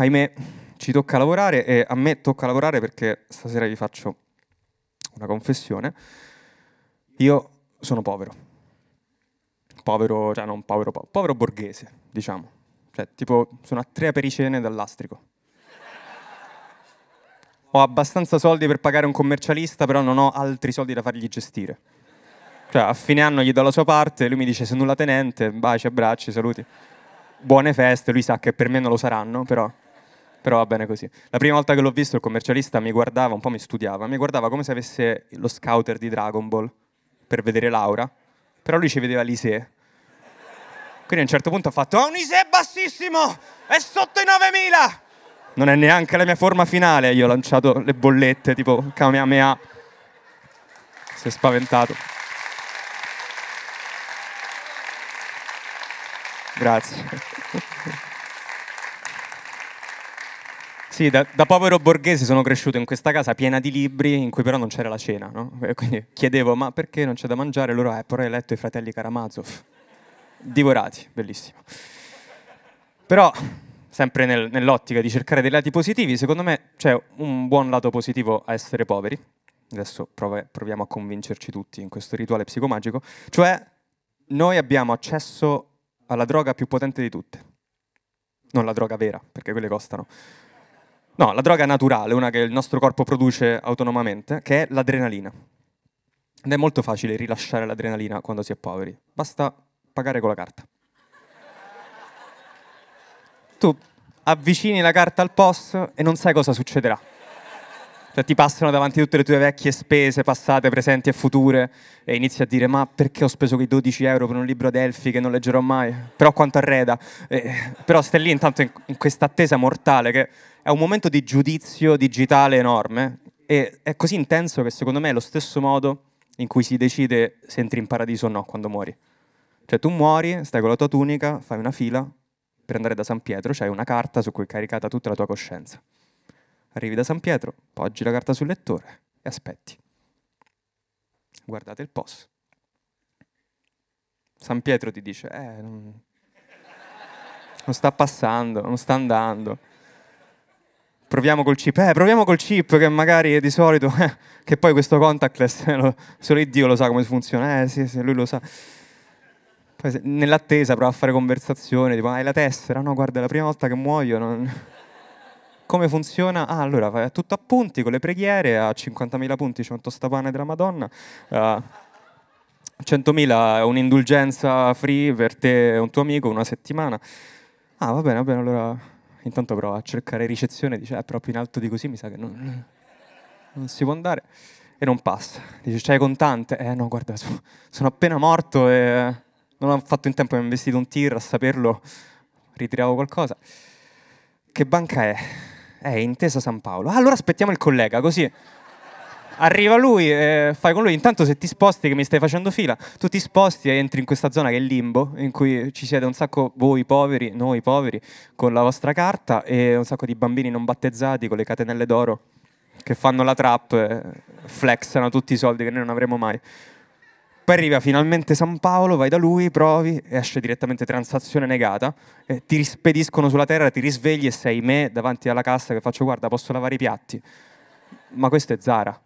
Ahimè, ci tocca lavorare e a me tocca lavorare perché stasera vi faccio una confessione. Io sono povero. Povero, cioè non povero, po- povero borghese, diciamo. Cioè, tipo, sono a tre apericene dall'astrico. Ho abbastanza soldi per pagare un commercialista, però non ho altri soldi da fargli gestire. Cioè, a fine anno gli do la sua parte, lui mi dice sei nulla tenente, baci, abbracci, saluti. Buone feste, lui sa che per me non lo saranno, però, però va bene così. La prima volta che l'ho visto il commercialista mi guardava, un po' mi studiava, mi guardava come se avesse lo scouter di Dragon Ball per vedere Laura, però lui ci vedeva l'Ise. Quindi a un certo punto ha fatto, ha un Ise bassissimo, è sotto i 9000! Non è neanche la mia forma finale, io ho lanciato le bollette tipo Kamehameha. Si è spaventato. Grazie. Sì, da, da, povero borghese sono cresciuto in questa casa piena di libri in cui però non c'era la cena, no? Quindi chiedevo, ma perché non c'è da mangiare? Loro, eh, però hai letto i fratelli Karamazov. Divorati, bellissimo. Però, sempre nel, nell'ottica di cercare dei lati positivi, secondo me c'è un buon lato positivo a essere poveri. Adesso prov- proviamo a convincerci tutti in questo rituale psicomagico. Cioè, noi abbiamo accesso alla droga più potente di tutte. Non la droga vera, perché quelle costano. No, la droga naturale, una che il nostro corpo produce autonomamente, che è l'adrenalina. Ed è molto facile rilasciare l'adrenalina quando si è poveri. Basta pagare con la carta. Tu avvicini la carta al POS e non sai cosa succederà. Cioè ti passano davanti tutte le tue vecchie spese, passate, presenti e future, e inizi a dire ma perché ho speso quei 12 euro per un libro Delphi che non leggerò mai? Però quanto arreda? Eh, però stai lì intanto in, in questa attesa mortale che è un momento di giudizio digitale enorme e è così intenso che secondo me è lo stesso modo in cui si decide se entri in paradiso o no quando muori. Cioè tu muori, stai con la tua tunica, fai una fila per andare da San Pietro, c'hai una carta su cui è caricata tutta la tua coscienza. Arrivi da San Pietro, poggi la carta sul lettore e aspetti. Guardate il POS. San Pietro ti dice, eh, non, non sta passando, non sta andando. Proviamo col chip, eh, proviamo col chip che magari di solito, eh, che poi questo contactless, eh, lo, solo Dio lo sa come funziona, eh sì, sì, lui lo sa. Poi nell'attesa prova a fare conversazione, tipo, hai la tessera? No, guarda, è la prima volta che muoio, non come funziona? Ah, allora vai tutto a punti con le preghiere, a 50.000 punti c'è un tostapane della Madonna, a 100.000 è un'indulgenza free per te e un tuo amico, una settimana. Ah, va bene, va bene, allora intanto prova a cercare ricezione, dice, è proprio in alto di così, mi sa che non, non si può andare. E non passa. Dice, c'hai contante? Eh no, guarda, sono appena morto e non ho fatto in tempo, mi ho investito un tir, a saperlo ritiravo qualcosa. Che banca è? È Intesa San Paolo. Allora aspettiamo il collega, così arriva lui, e fai con lui. Intanto se ti sposti, che mi stai facendo fila, tu ti sposti e entri in questa zona che è il limbo, in cui ci siete un sacco voi poveri, noi poveri, con la vostra carta e un sacco di bambini non battezzati con le catenelle d'oro che fanno la trap e flexano tutti i soldi che noi non avremo mai. Poi arriva finalmente San Paolo, vai da lui, provi, esce direttamente transazione negata, eh, ti rispediscono sulla terra, ti risvegli e sei me davanti alla cassa che faccio guarda posso lavare i piatti. Ma questo è Zara.